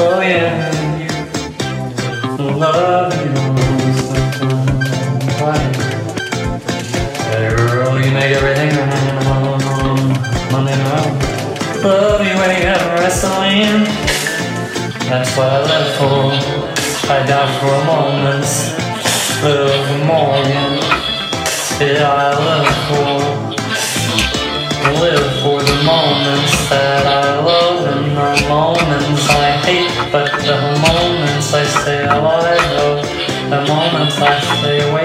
Oh yeah, you love you. Girl, you make everything. Monday night. Love you. That's what I live for. I die for a moment. Liv Morgan. Yeah, I live for.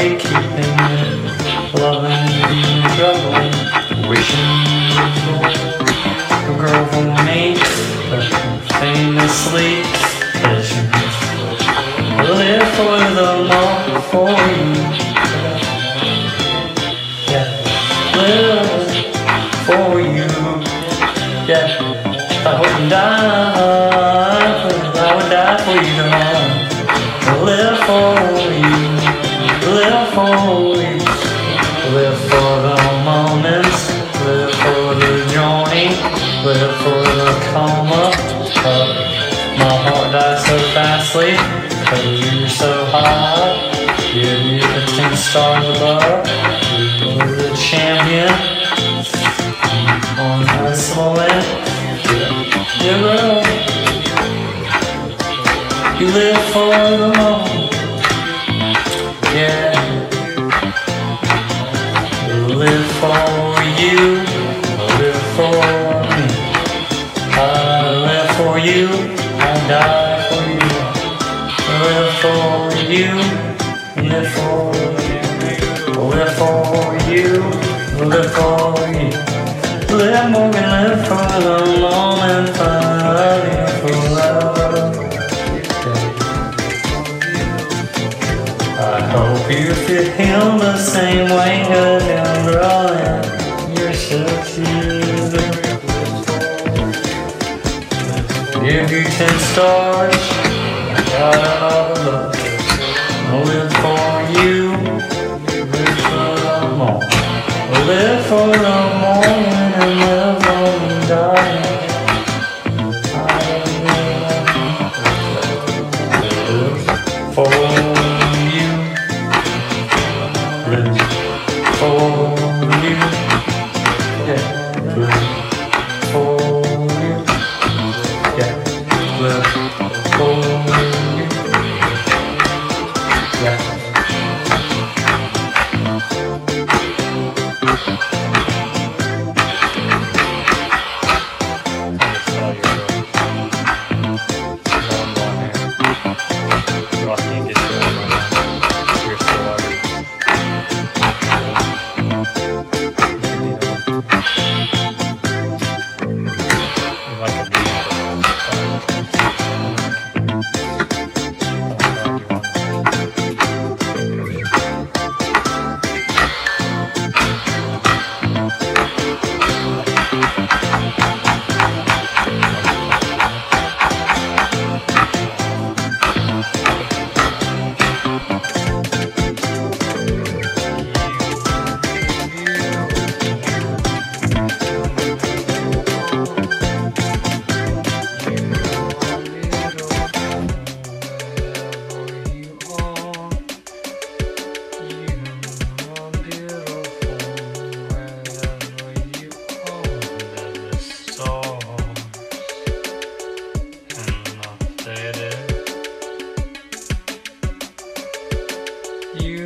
Keeping you, loving you, struggling, wishing a girl from me, famously, cause you live for the moment for you. Live for the coma. Uh, my heart dies so fastly. Cause you're so high. Give you the ten stars above. You're the champion on wrestling. You will. You live for the moment. Yeah. Live for you. Live for for you. Live for you. Live for you. Live for you. Live for you. Live live for the moment I love you. I hope you feel the same way, cause I'm growing. You're so. Give you ten stars. I got all the love. I live for you. Live for the moment. Live for the moment and live on the dying. For you. Live for you. You